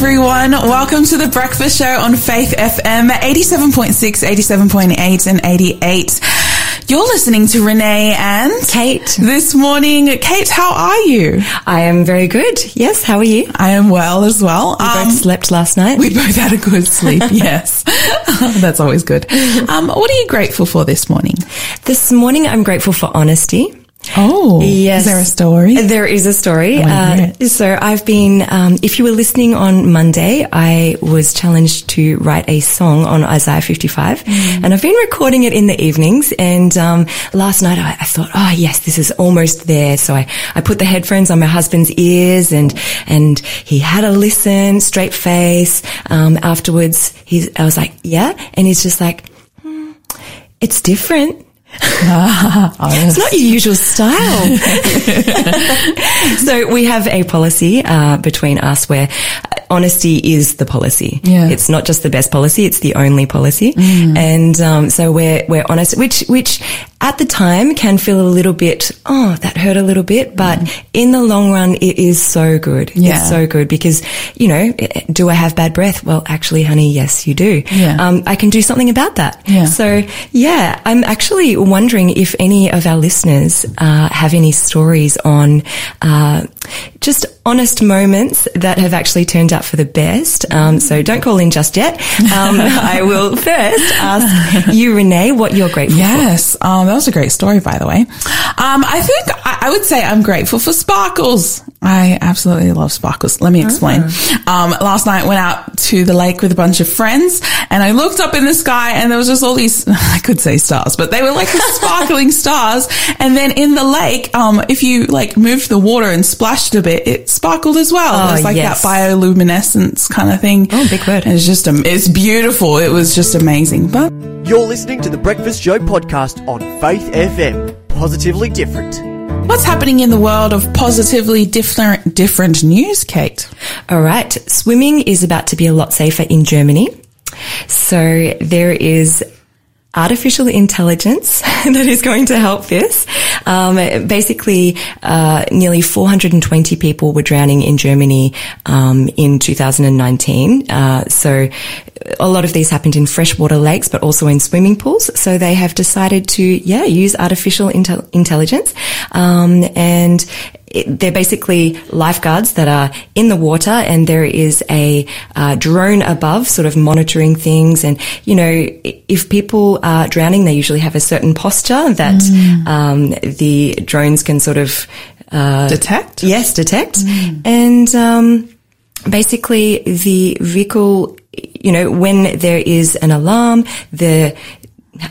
everyone. Welcome to the breakfast show on Faith FM 87.6, 87.8 and 88. You're listening to Renee and Kate. This morning, Kate, how are you? I am very good. Yes, how are you? I am well as well. We um, both slept last night. We both had a good sleep, yes. That's always good. Um, what are you grateful for this morning? This morning, I'm grateful for honesty. Oh, yes. Is there a story? There is a story. Uh, so I've been, um, if you were listening on Monday, I was challenged to write a song on Isaiah 55 mm. and I've been recording it in the evenings. And, um, last night I, I, thought, oh yes, this is almost there. So I, I put the headphones on my husband's ears and, and he had a listen, straight face. Um, afterwards, he's, I was like, yeah. And he's just like, hmm, it's different oh, it's not your usual style. so we have a policy uh, between us where honesty is the policy. Yeah. It's not just the best policy; it's the only policy. Mm. And um, so we're we're honest, which which at the time can feel a little bit, oh, that hurt a little bit, but mm. in the long run, it is so good. Yeah. It's so good because, you know, do I have bad breath? Well, actually, honey, yes, you do. Yeah. Um, I can do something about that. Yeah. So yeah, I'm actually wondering if any of our listeners, uh, have any stories on, uh, just honest moments that have actually turned out for the best. Um, so don't call in just yet. Um, I will first ask you, Renee, what you're grateful yes, for. Yes. Um, that was a great story, by the way. Um, I think I, I, would say I'm grateful for sparkles. I absolutely love sparkles. Let me explain. Oh. Um, last night went out to the lake with a bunch of friends and I looked up in the sky and there was just all these, I could say stars, but they were like sparkling stars. And then in the lake, um, if you like moved the water and splashed a bit, it sparkled as well. Oh, it was like yes. that bioluminescence kind of thing. Oh, big word. And it's just, it's beautiful. It was just amazing. But you're listening to the Breakfast Show podcast on Faith FM. Positively different. What's happening in the world of positively different different news, Kate? All right, swimming is about to be a lot safer in Germany. So there is artificial intelligence that is going to help this. Um, basically, uh, nearly 420 people were drowning in Germany um, in 2019. Uh, so a lot of these happened in freshwater lakes, but also in swimming pools. So they have decided to, yeah, use artificial intel- intelligence. Um, and it, they're basically lifeguards that are in the water and there is a uh, drone above sort of monitoring things. And, you know, if people are drowning, they usually have a certain posture that mm. um, the drones can sort of uh, detect. Yes, detect. Mm. And um, basically the vehicle you know, when there is an alarm, the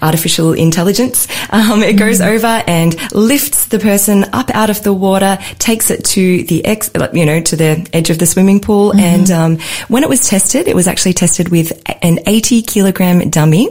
artificial intelligence. Um, it goes mm. over and lifts the person up out of the water, takes it to the ex, you know, to the edge of the swimming pool. Mm-hmm. And um, when it was tested, it was actually tested with an 80 kilogram dummy.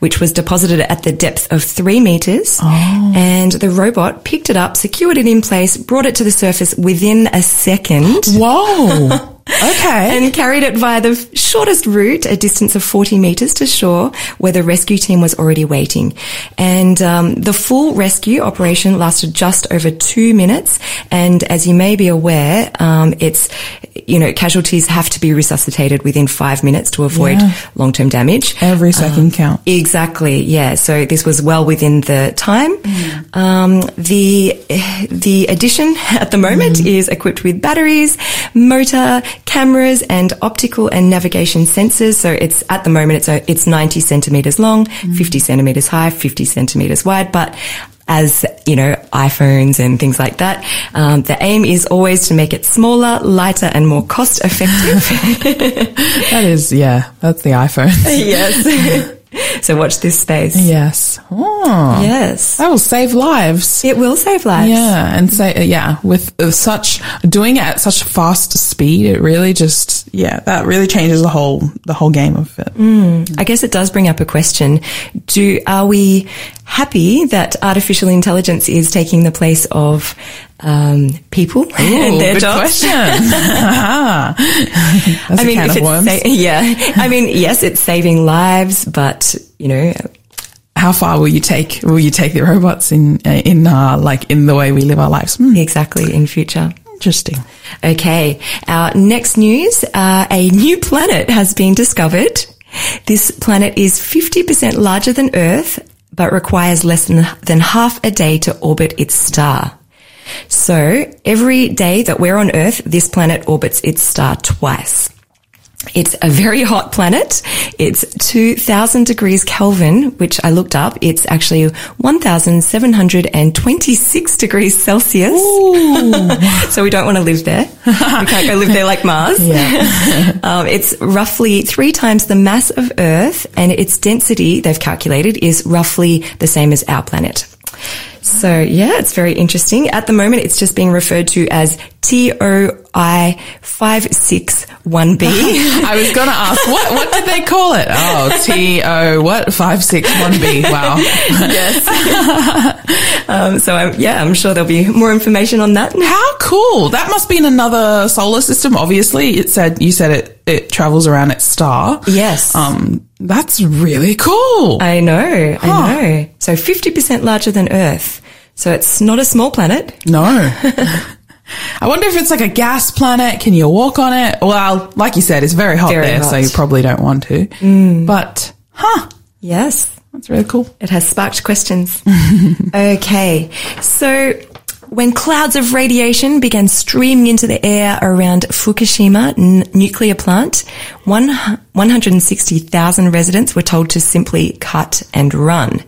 Which was deposited at the depth of three meters. Oh. And the robot picked it up, secured it in place, brought it to the surface within a second. Whoa. Okay. and carried it via the shortest route, a distance of 40 meters to shore, where the rescue team was already waiting. And um, the full rescue operation lasted just over two minutes. And as you may be aware, um, it's you know casualties have to be resuscitated within five minutes to avoid yeah. long-term damage. Every second um, count. Exactly. Yeah. So this was well within the time. Mm. Um, the the addition at the moment mm. is equipped with batteries, motor, cameras and optical and navigation sensors. So it's at the moment it's a, it's 90 centimeters long, mm. 50 centimeters high, 50 centimeters wide, but as you know iPhones and things like that. Um, the aim is always to make it smaller, lighter, and more cost effective. that is, yeah, that's the iPhone. yes. So watch this space. Yes. Oh, yes. That will save lives. It will save lives. Yeah. And say, yeah, with such, doing it at such fast speed, it really just, yeah, that really changes the whole, the whole game of it. Mm. I guess it does bring up a question. Do, are we happy that artificial intelligence is taking the place of um, people Ooh, and their good jobs. Question. I mean, if it's sa- yeah, I mean, yes, it's saving lives, but you know, how far will you take will you take the robots in in uh, like in the way we live our lives? Hmm. Exactly in future. Interesting. Okay, our next news, uh, a new planet has been discovered. This planet is 50% larger than Earth, but requires less than, than half a day to orbit its star. So every day that we're on Earth, this planet orbits its star twice. It's a very hot planet. It's 2000 degrees Kelvin, which I looked up. It's actually 1726 degrees Celsius. so we don't want to live there. We can't go live there like Mars. um, it's roughly three times the mass of Earth and its density, they've calculated, is roughly the same as our planet. So yeah, it's very interesting. At the moment, it's just being referred to as TOI 561b. I was going to ask, what, what did they call it? Oh, T-O, what? 561B. Wow. yes. um, so I'm, yeah, I'm sure there'll be more information on that. How cool. That must be in another solar system. Obviously, it said, you said it, it travels around its star. Yes. Um, that's really cool. I know, I know. So 50% larger than Earth. So it's not a small planet. No. I wonder if it's like a gas planet. Can you walk on it? Well, like you said, it's very hot Very there, hot. so you probably don't want to. Mm. But, huh, Yes. that's really cool. It has sparked questions. okay. So when clouds of radiation began streaming into the air around Fukushima n- nuclear plant, one, 160,000 residents were told to simply cut and run.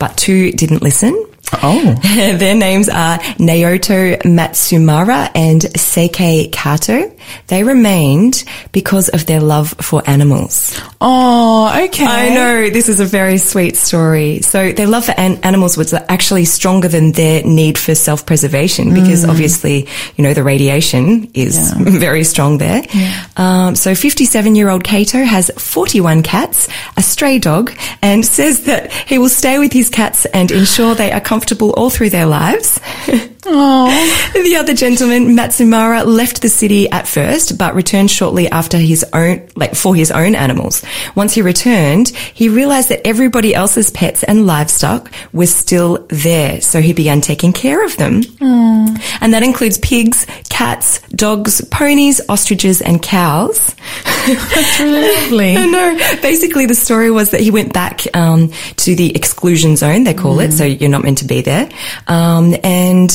But two didn't listen. Oh. Their names are Naoto Matsumura and Sakae Kato. They remained because of their love for animals. Oh, okay. I know this is a very sweet story. So their love for an- animals was actually stronger than their need for self-preservation because obviously, you know, the radiation is very strong there. Um, so 57-year-old Kato has 41 cats, a stray dog, and says that he will stay with his cats and ensure they are comfortable all through their lives. The other gentleman, Matsumura, left the city at first, but returned shortly after his own, like for his own animals. Once he returned, he realized that everybody else's pets and livestock were still there, so he began taking care of them. Mm. And that includes pigs, cats, dogs, ponies, ostriches, and cows. That's lovely. No, basically the story was that he went back um, to the exclusion zone, they call it, so you're not meant to be there. Um, and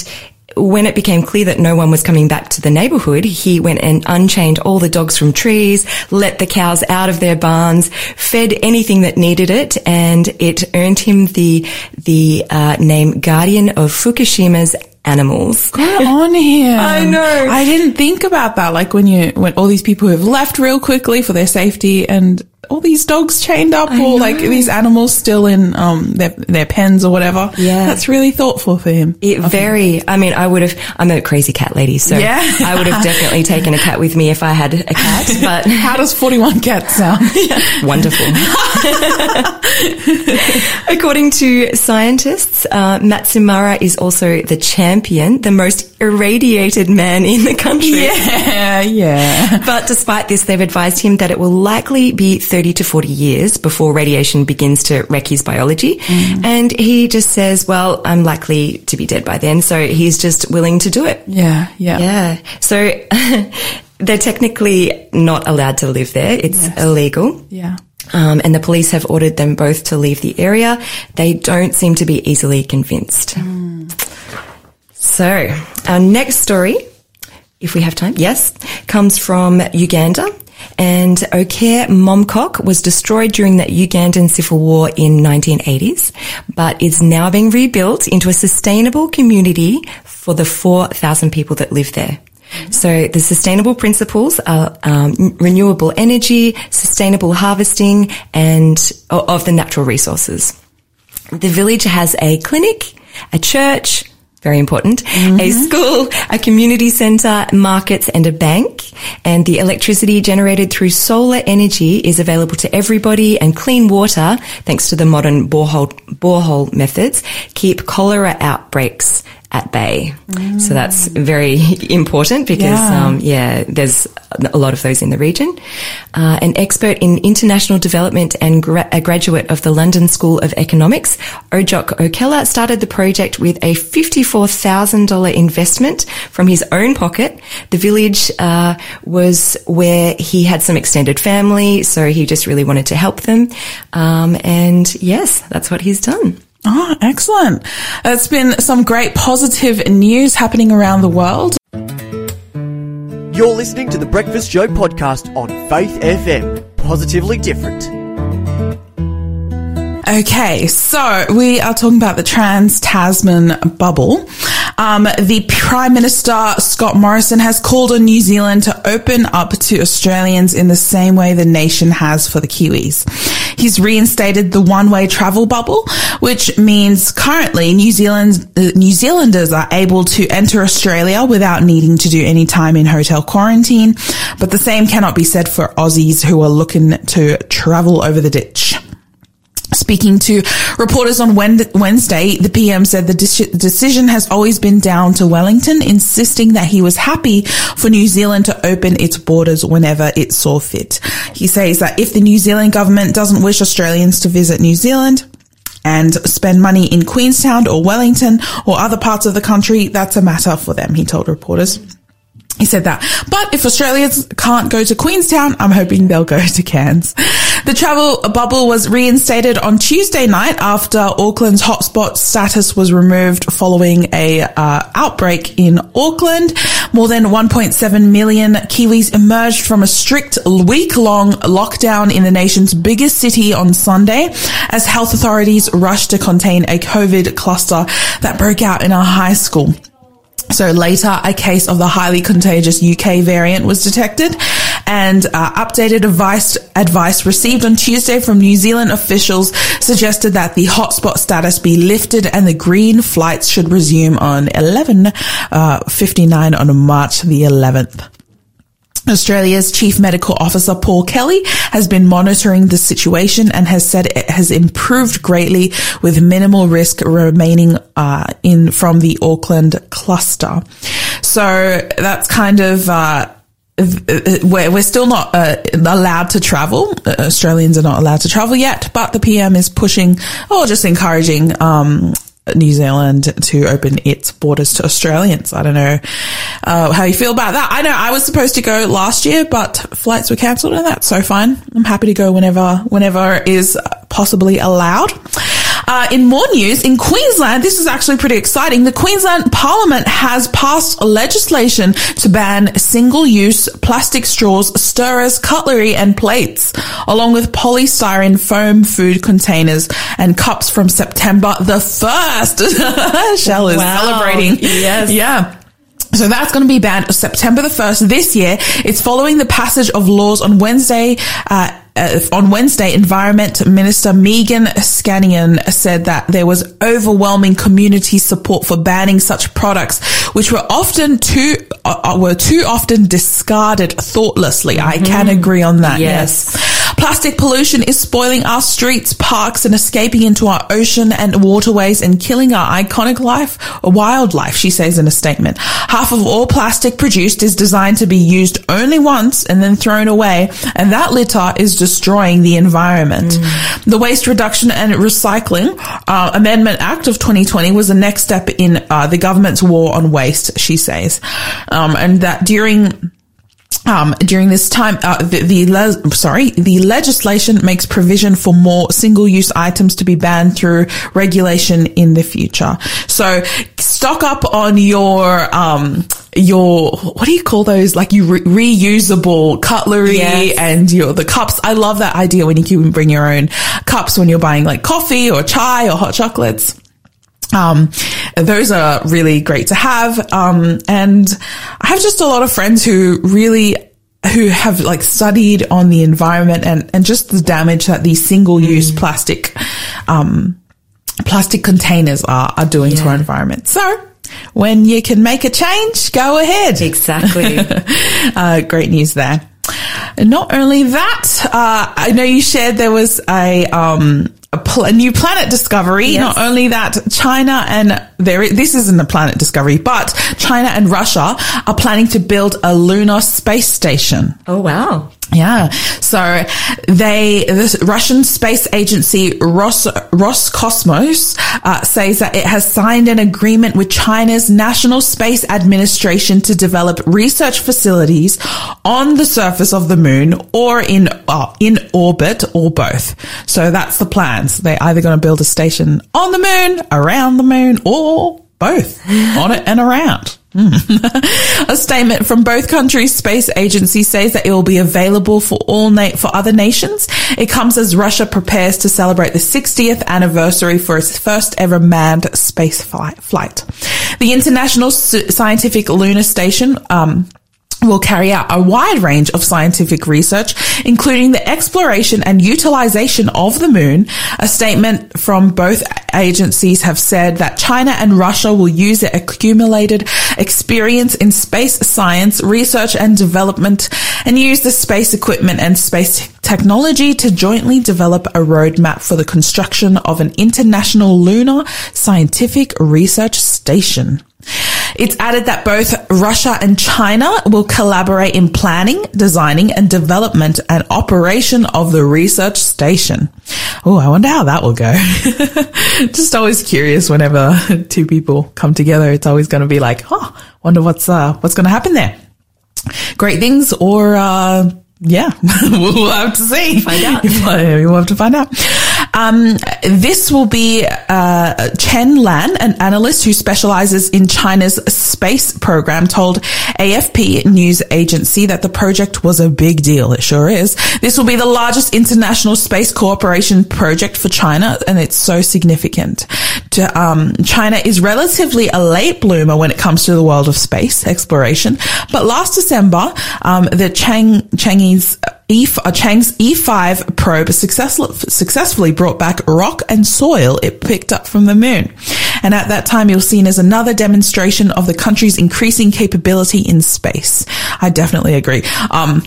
when it became clear that no one was coming back to the neighborhood, he went and unchained all the dogs from trees, let the cows out of their barns, fed anything that needed it, and it earned him the the uh, name Guardian of Fukushima's animals. On him. I know. I didn't think about that. Like when you, when all these people have left real quickly for their safety and all these dogs chained up or like these animals still in, um, their, their pens or whatever. Yeah. That's really thoughtful for him. It very, I mean, I would have, I'm a crazy cat lady, so Yeah. I would have definitely taken a cat with me if I had a cat, but How does 41 cats sound? wonderful. According to scientists, uh, Matsumura is also the champion, the most irradiated man in the country. yeah, yeah. But despite this, they've advised him that it will likely be 30 to 40 years before radiation begins to wreck his biology. And he just says, well, I'm likely to be dead by then. So he's just willing to do it. Yeah, yeah. Yeah. So they're technically not allowed to live there. It's Yes. illegal. Yeah. Um, and the police have ordered them both to leave the area. They don't seem to be easily convinced. So our next story, if we have time, yes, comes from Uganda. And Okare Momkok was destroyed during the Ugandan civil war in 1980s, but is now being rebuilt into a sustainable community for the 4,000 people that live there. So the sustainable principles are um, renewable energy, sustainable harvesting, and of the natural resources. The village has a clinic, a church, very important, a mm-hmm. school, a community centre, markets and a bank. And the electricity generated through solar energy is available to everybody and clean water, thanks to the modern borehole, borehole methods, keep cholera outbreaks at bay. So that's very important because, Yeah. um, yeah, there's a lot of those in the region. Uh, an expert in international development and gra- a graduate of the London School of Economics, Ojok Okello started the project with a $54,000 investment from his own pocket. The village uh, was where he had some extended family, so he just really wanted to help them. Um, and yes, that's what he's done. Oh, excellent. It's been some great positive news happening around the world. You're listening to the Breakfast Show podcast on Faith FM. Positively different. Okay, so we are talking about the Trans Tasman bubble. Um, the Prime Minister Scott Morrison has called on New Zealand to open up to Australians in the same way the nation has for the Kiwis. He's reinstated the one-way travel bubble, which means currently New Zealand uh, New Zealanders are able to enter Australia without needing to do any time in hotel quarantine, but the same cannot be said for Aussies who are looking to travel over the ditch. Speaking to reporters on Wednesday, the PM said the decision has always been down to Wellington, insisting that he was happy for New Zealand to open its borders whenever it saw fit. He says that if the New Zealand government doesn't wish Australians to visit New Zealand, and spend money in Queenstown or Wellington or other parts of the country, that's a matter for them, he told reporters. He said that. But if Australians can't go to Queenstown, I'm hoping they'll go to Cairns. The travel bubble was reinstated on Tuesday night after Auckland's hotspot status was removed following a uh, outbreak in Auckland. More than 1.7 million Kiwis emerged from a strict week-long lockdown in the nation's biggest city on Sunday as health authorities rushed to contain a COVID cluster that broke out in a high school. So later, a case of the highly contagious UK variant was detected and uh, updated advice, advice received on Tuesday from New Zealand officials suggested that the hotspot status be lifted and the green flights should resume on 11.59 on March the 11th. Australia's Chief Medical Officer Paul Kelly has been monitoring the situation and has said it has improved greatly with minimal risk remaining uh, in from the Auckland cluster. So that's kind of uh, we're, we're still not uh, allowed to travel. Uh, Australians are not allowed to travel yet, but the PM is pushing or just encouraging um, New Zealand to open its borders to Australians. I don't know uh, how you feel about that. I know I was supposed to go last year, but flights were cancelled, and that's so fine. I'm happy to go whenever whenever is possibly allowed. Uh, in more news, in Queensland, this is actually pretty exciting. The Queensland Parliament has passed legislation to ban single-use plastic straws, stirrers, cutlery, and plates, along with polystyrene foam food containers and cups from September the 1st. Shell is Wow. celebrating. Yes. Yeah. So that's going to be banned September the 1st this year. It's following the passage of laws on Wednesday, uh, uh, on Wednesday, Environment Minister Meaghan Scanlon said that there was overwhelming community support for banning such products, which were often too uh, uh, were too often discarded thoughtlessly. I can agree on that. Yes. yes. Plastic pollution is spoiling our streets, parks, and escaping into our ocean and waterways and killing our iconic life, wildlife, she says in a statement. Half of all plastic produced is designed to be used only once and then thrown away, and that litter is destroying the environment. The Waste Reduction and Recycling uh, Amendment Act of 2020 was the next step in uh, the government's war on waste, she says. Um, and that during um, during this time, uh, the, the le- sorry, the legislation makes provision for more single-use items to be banned through regulation in the future. So stock up on your um, your what do you call those? Like you re- reusable cutlery Yes. and your the cups. I love that idea when you can bring your own cups when you're buying like coffee or chai or hot chocolates. Um, those are really great to have. Um, and I have just a lot of friends who really, who have like studied on the environment and, and just the damage that these single use plastic, um, plastic containers are, are doing to our environment. So when you can make a change, go ahead. Exactly. uh, great news there. And not only that, uh, I know you shared there was a um, a, pl- a new planet discovery. Yes. Not only that, China and there, this isn't a planet discovery, but China and Russia are planning to build a lunar space station. Oh, wow. Yeah. So they, the Russian space agency Ros, Roscosmos uh, says that it has signed an agreement with China's National Space Administration to develop research facilities on the surface of the moon or in uh, in orbit or both. So that's the plans. They're either going to build a station on the moon, around the moon, or both on it and around. a statement from both countries' space agencies says that it will be available for all na- for other nations. It comes as Russia prepares to celebrate the 60th anniversary for its first ever manned space flight. The International Scientific Lunar Station um, will carry out a wide range of scientific research, including the exploration and utilization of the moon. A statement from both agencies have said that China and Russia will use their accumulated experience in space science, research and development and use the space equipment and space technology to jointly develop a roadmap for the construction of an international lunar scientific research station. It's added that both Russia and China will collaborate in planning, designing and development and operation of the research station. Oh, I wonder how that will go. Just always curious whenever two people come together. It's always going to be like, oh, wonder what's, uh, what's going to happen there. Great things or, uh, yeah, we'll have to see. Find out. We'll have to find out. Um, this will be uh, Chen Lan, an analyst who specializes in China's space program, told AFP news agency that the project was a big deal. It sure is. This will be the largest international space cooperation project for China, and it's so significant. To, um, China is relatively a late bloomer when it comes to the world of space exploration, but last December, um, the Chang Chang's E, uh, Chang's E5 probe successfully, successfully brought back rock and soil it picked up from the moon. And at that time, it was seen as another demonstration of the country's increasing capability in space. I definitely agree. Um,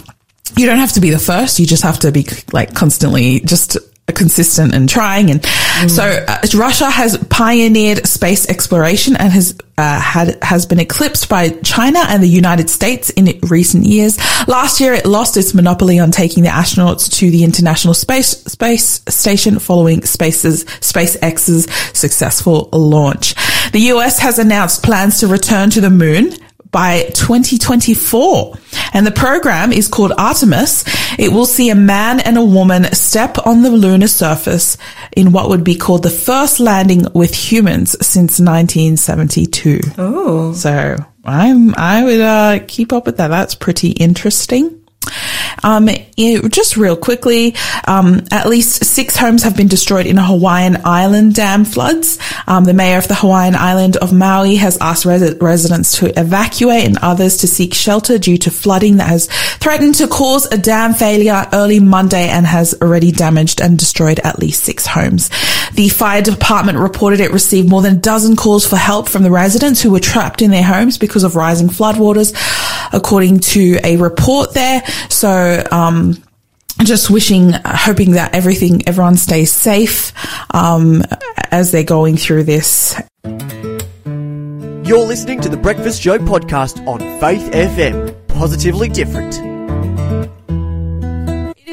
you don't have to be the first. You just have to be like constantly just consistent and trying. And so uh, Russia has pioneered space exploration and has uh, had has been eclipsed by China and the United States in recent years. Last year, it lost its monopoly on taking the astronauts to the International Space Space Station following Space's SpaceX's successful launch. The US has announced plans to return to the moon by 2024. And the program is called Artemis. It will see a man and a woman step on the lunar surface in what would be called the first landing with humans since 1972. Oh. So I'm, I would, uh, keep up with that. That's pretty interesting. Um, it, just real quickly, um, at least six homes have been destroyed in a Hawaiian island dam floods. Um, the mayor of the Hawaiian island of Maui has asked res- residents to evacuate and others to seek shelter due to flooding that has threatened to cause a dam failure early Monday and has already damaged and destroyed at least six homes. The fire department reported it received more than a dozen calls for help from the residents who were trapped in their homes because of rising floodwaters, according to a report there. So, um, just wishing, hoping that everything, everyone stays safe, um, as they're going through this. You're listening to the Breakfast Show podcast on Faith FM. Positively different.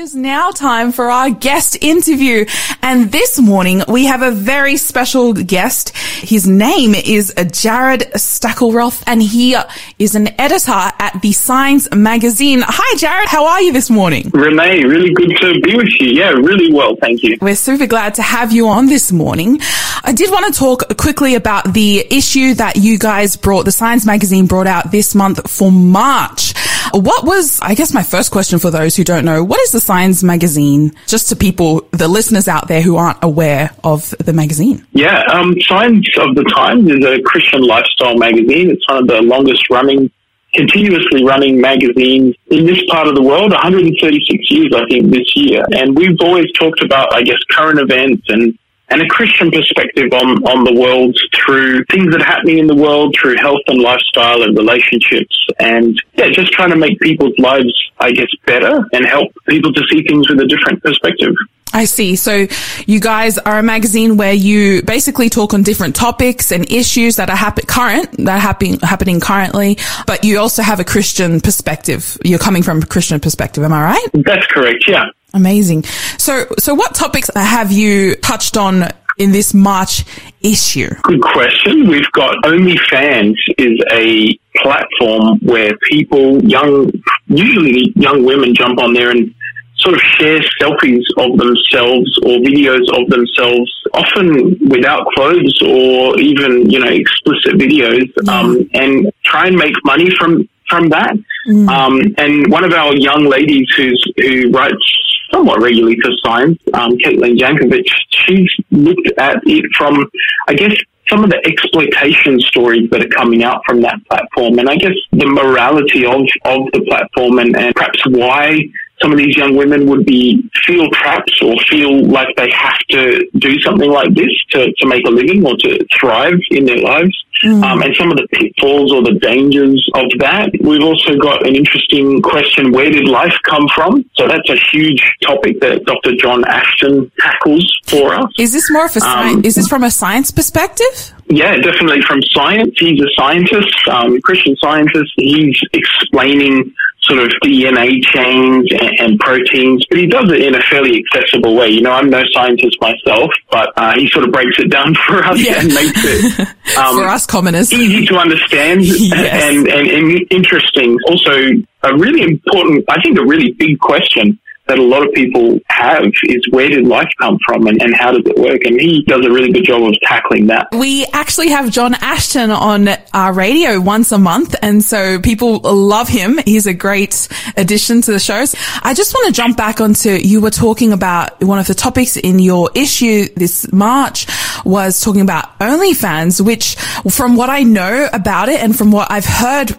It is now time for our guest interview. And this morning we have a very special guest. His name is Jarrod Stackelroth and he is an editor at the Signs magazine. Hi, Jarrod. How are you this morning? Renee, really good to be with you. Yeah, really well, thank you. We're super glad to have you on this morning. I did want to talk quickly about the issue that you guys brought, the Signs magazine brought out this month for March. What was, I guess my first question for those who don't know, what is the Signs magazine? Just to people, the listeners out there who aren't aware of the magazine. Yeah, um, Signs of the Times is a Christian lifestyle magazine. It's one of the longest running, continuously running magazines in this part of the world, 136 years, I think, this year. And we've always talked about, I guess, current events and and a Christian perspective on, on the world through things that are happening in the world, through health and lifestyle and relationships. And yeah, just trying to make people's lives, I guess, better and help people to see things with a different perspective. I see. So you guys are a magazine where you basically talk on different topics and issues that are happen current, that are happening, happening currently, but you also have a Christian perspective. You're coming from a Christian perspective. Am I right? That's correct. Yeah. Amazing. So, so what topics have you touched on in this March issue? Good question. We've got OnlyFans is a platform where people, young, usually young women jump on there and sort of share selfies of themselves or videos of themselves, often without clothes or even, you know, explicit videos, um, and try and make money from, from that. Mm. Um, and one of our young ladies who's, who writes somewhat regularly for Signs, um, Caitlin Jankovic, she's looked at it from, I guess, some of the exploitation stories that are coming out from that platform and I guess the morality of, of the platform and, and perhaps why some of these young women would be feel trapped or feel like they have to do something like this to, to make a living or to thrive in their lives. Mm. Um, and some of the pitfalls or the dangers of that. We've also got an interesting question, where did life come from? So that's a huge topic that Dr. John Ashton tackles for us. Is this more of a sci- um, is this from a science perspective? Yeah, definitely from science. He's a scientist, um, Christian scientist. He's explaining sort of DNA chains and, and, proteins, but he does it in a fairly accessible way. You know, I'm no scientist myself, but uh, he sort of breaks it down for us yeah. and makes it um, for us commoners easy to understand yes. and, and, and interesting. Also, a really important, I think, a really big question that a lot of people have is where did life come from and, and, how does it work? And he does a really good job of tackling that. We actually have John Ashton on our radio once a month. And so people love him. He's a great addition to the shows. I just want to jump back onto you were talking about one of the topics in your issue this March was talking about OnlyFans, which from what I know about it and from what I've heard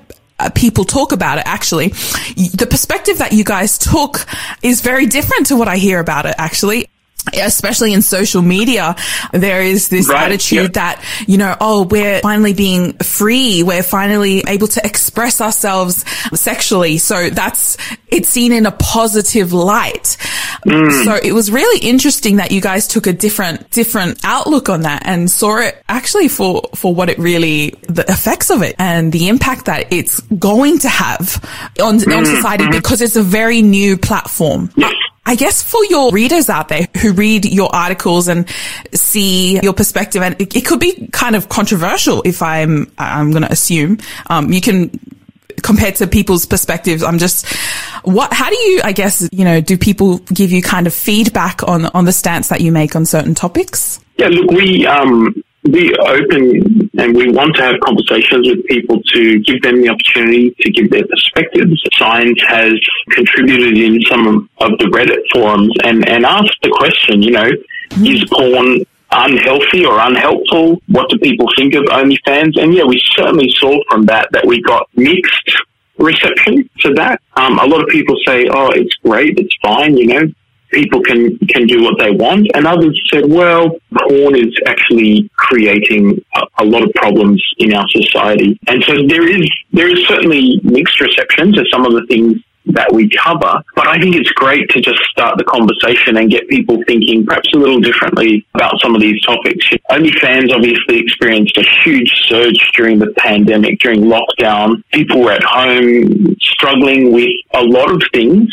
Uh, people talk about it actually. The perspective that you guys took is very different to what I hear about it actually especially in social media, there is this right, attitude yep. that, you know, oh, we're finally being free. We're finally able to express ourselves sexually. So that's, it's seen in a positive light. Mm. So it was really interesting that you guys took a different, different outlook on that and saw it actually for, for what it really, the effects of it and the impact that it's going to have on, mm. on society mm-hmm. because it's a very new platform. Yes. I guess for your readers out there who read your articles and see your perspective, and it, it could be kind of controversial if I'm, I'm going to assume, um, you can, compared to people's perspectives, I'm just, what, how do you, I guess, you know, do people give you kind of feedback on, on the stance that you make on certain topics? Yeah, look, we, um, we open and we want to have conversations with people to give them the opportunity to give their perspectives. Signs has contributed in some of the Reddit forums and, and asked the question, you know, mm-hmm. is porn unhealthy or unhelpful? What do people think of OnlyFans? And yeah, we certainly saw from that that we got mixed reception to that. Um, a lot of people say, oh, it's great, it's fine, you know, people can can do what they want, and others said, well, porn is actually creating a, a, lot of problems in our society, and so there is there is certainly mixed reception to some of the things that we cover. But I think it's great to just start the conversation and get people thinking perhaps a little differently about some of these topics. OnlyFans obviously experienced a huge surge during the pandemic, during lockdown. People were at home struggling with a lot of things,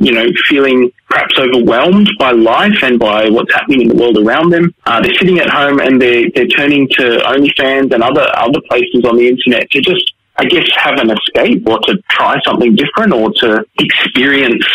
you know, feeling perhaps overwhelmed by life and by what's happening in the world around them. Uh, they're sitting at home and they're, they're turning to OnlyFans and other, other places on the internet to just I guess, have an escape or to try something different or to experience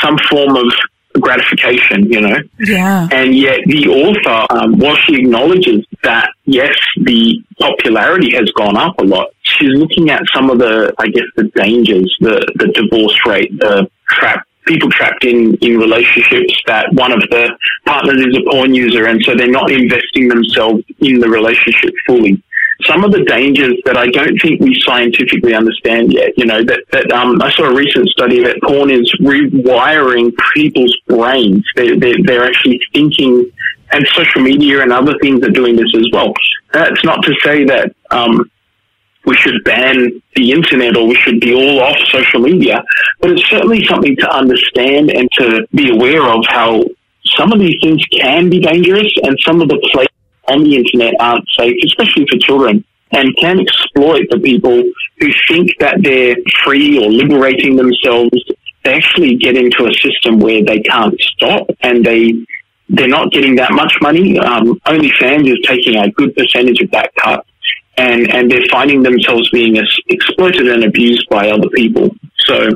some form of gratification, you know? Yeah. And yet the author, um, while she acknowledges that, yes, the popularity has gone up a lot, she's looking at some of the, I guess, the dangers, the, the divorce rate, the trap people trapped in, in relationships that one of the partners is a porn user and so they're not investing themselves in the relationship fully some of the dangers that I don't think we scientifically understand yet. You know, that, that um, I saw a recent study that porn is rewiring people's brains. They're, they're, they're actually thinking, and social media and other things are doing this as well. That's not to say that um, we should ban the internet or we should be all off social media, but it's certainly something to understand and to be aware of how some of these things can be dangerous and some of the places on the internet aren't safe, especially for children, and can exploit the people who think that they're free or liberating themselves. They actually get into a system where they can't stop and they they're not getting that much money. Um, OnlyFans is taking a good percentage of that cut, and and they're finding themselves being exploited and abused by other people. So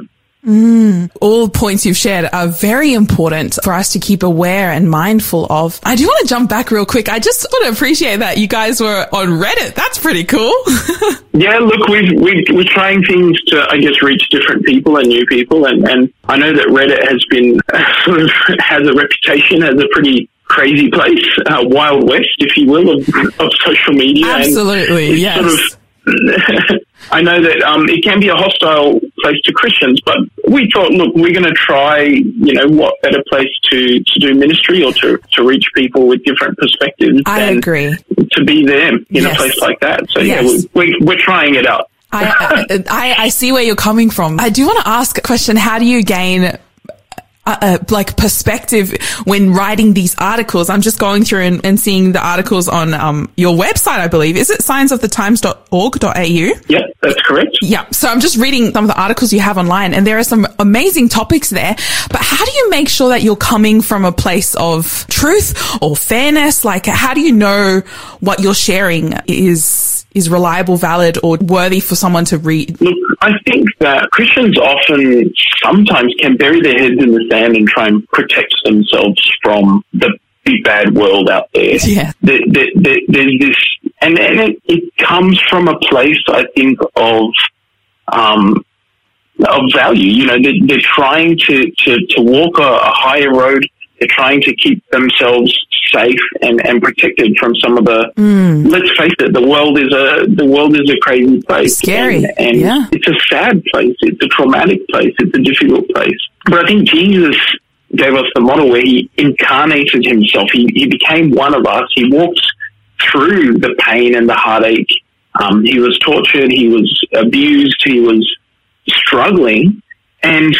Mm. All points you've shared are very important for us to keep aware and mindful of. I do want to jump back real quick. I just want to appreciate that you guys were on Reddit. That's pretty cool. yeah, look, we've, we we're trying things to, I guess, reach different people and new people. And, and I know that Reddit has been sort of has a reputation as a pretty crazy place, uh, Wild West, if you will, of, of social media. Absolutely, yes. Sort of I know that um, it can be a hostile place to Christians, but we thought, look, we're going to try, you know, what better place to, to do ministry or to, to reach people with different perspectives. I agree. To be there in yes. a place like that. So, yes. yeah, we, we, we're trying it out. I, I, I see where you're coming from. I do want to ask a question. How do you gain uh, like perspective when writing these articles. I'm just going through and, and seeing the articles on um, your website, I believe. Is it signsofthetimes.org.au? Yeah, that's correct. Yeah. So I'm just reading some of the articles you have online and there are some amazing topics there. But how do you make sure that you're coming from a place of truth or fairness? Like, how do you know what you're sharing is is reliable, valid, or worthy for someone to read? Look, I think that Christians often sometimes can bury their heads in the sand and try and protect themselves from the big bad world out there. Yeah. There, there, there, there's this, and, and it, it, comes from a place, I think, of, um, of value. You know, they're, they're trying to, to, to walk a, a higher road. They're trying to keep themselves safe and, and protected from some of the. Mm. Let's face it, the world is a the world is a crazy place. Scary, and, and yeah. it's a sad place. It's a traumatic place. It's a difficult place. But I think Jesus gave us the model where he incarnated himself. He he became one of us. He walked through the pain and the heartache. Um, he was tortured. He was abused. He was struggling, and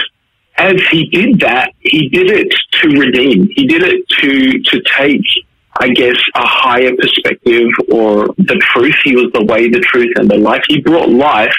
as he did that, he did it to redeem. He did it to to take, I guess, a higher perspective or the truth. He was the way, the truth, and the life. He brought life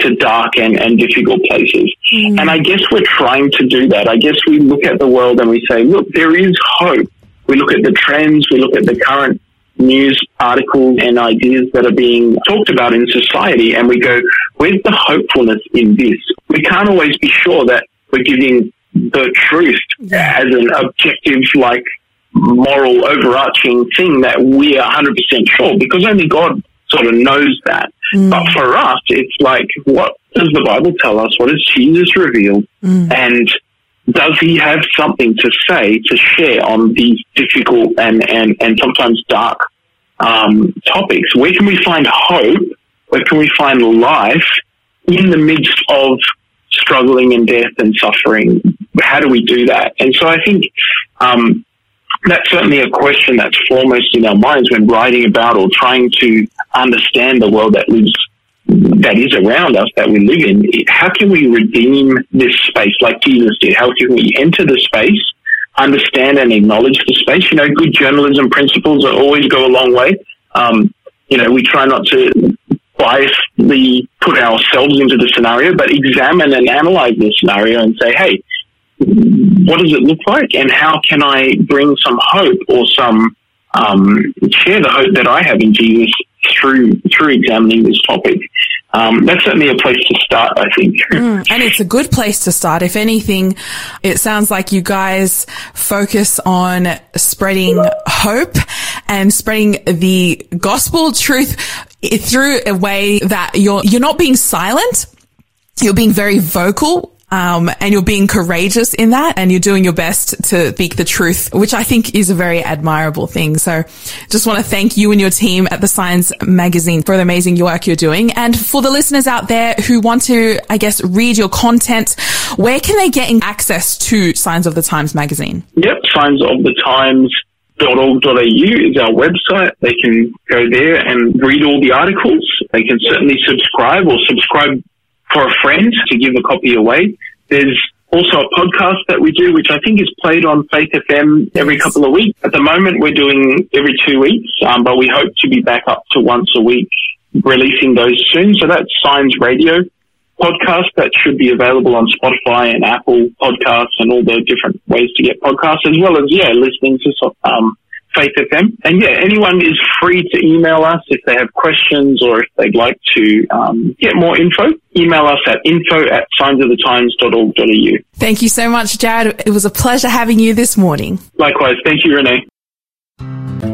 to dark and, and difficult places. Mm. And I guess we're trying to do that. I guess we look at the world and we say, look, there is hope. We look at the trends, we look at the current news articles and ideas that are being talked about in society and we go, where's the hopefulness in this? We can't always be sure that we're giving the truth yeah. as an objective, like moral, overarching thing that we are 100% sure because only God sort of knows that. Mm. But for us, it's like, what does the Bible tell us? What has Jesus revealed? Mm. And does he have something to say, to share on these difficult and, and, and sometimes dark um, topics? Where can we find hope? Where can we find life in the midst of struggling and death and suffering. How do we do that? And so I think um, that's certainly a question that's foremost in our minds when writing about or trying to understand the world that lives that is around us that we live in. How can we redeem this space like Jesus did? How can we enter the space, understand and acknowledge the space? You know, good journalism principles always go a long way. Um, you know, we try not to biasly put ourselves into the scenario, but examine and analyze the scenario and say, hey, what does it look like, and how can I bring some hope or some um, share the hope that I have in Jesus through through examining this topic. Um, that's certainly a place to start, I think. Mm, and it's a good place to start. If anything, it sounds like you guys focus on spreading hope and spreading the gospel truth through a way that you're you're not being silent. You're being very vocal um, and you're being courageous in that and you're doing your best to speak the truth, which I think is a very admirable thing. So just want to thank you and your team at the Signs magazine for the amazing work you're doing. And for the listeners out there who want to, I guess, read your content, where can they get access to Signs of the Times magazine? Yep, Signs of the Times .org.au is our website. They can go there and read all the articles. They can certainly subscribe or subscribe for a friend to give a copy away. There's also a podcast that we do, which I think is played on Faith FM every couple of weeks. At the moment, we're doing every two weeks, um, but we hope to be back up to once a week, releasing those soon. So that's Signs Radio podcast that should be available on Spotify and Apple podcasts and all the different ways to get podcasts, as well as, yeah, listening to um, Faith FM. And yeah, anyone is free to email us if they have questions or if they'd like to um, get more info. Email us at info at signsofthetimes.org.au. Thank you so much, Jarrod. It was a pleasure having you this morning. Likewise. Thank you, Renee.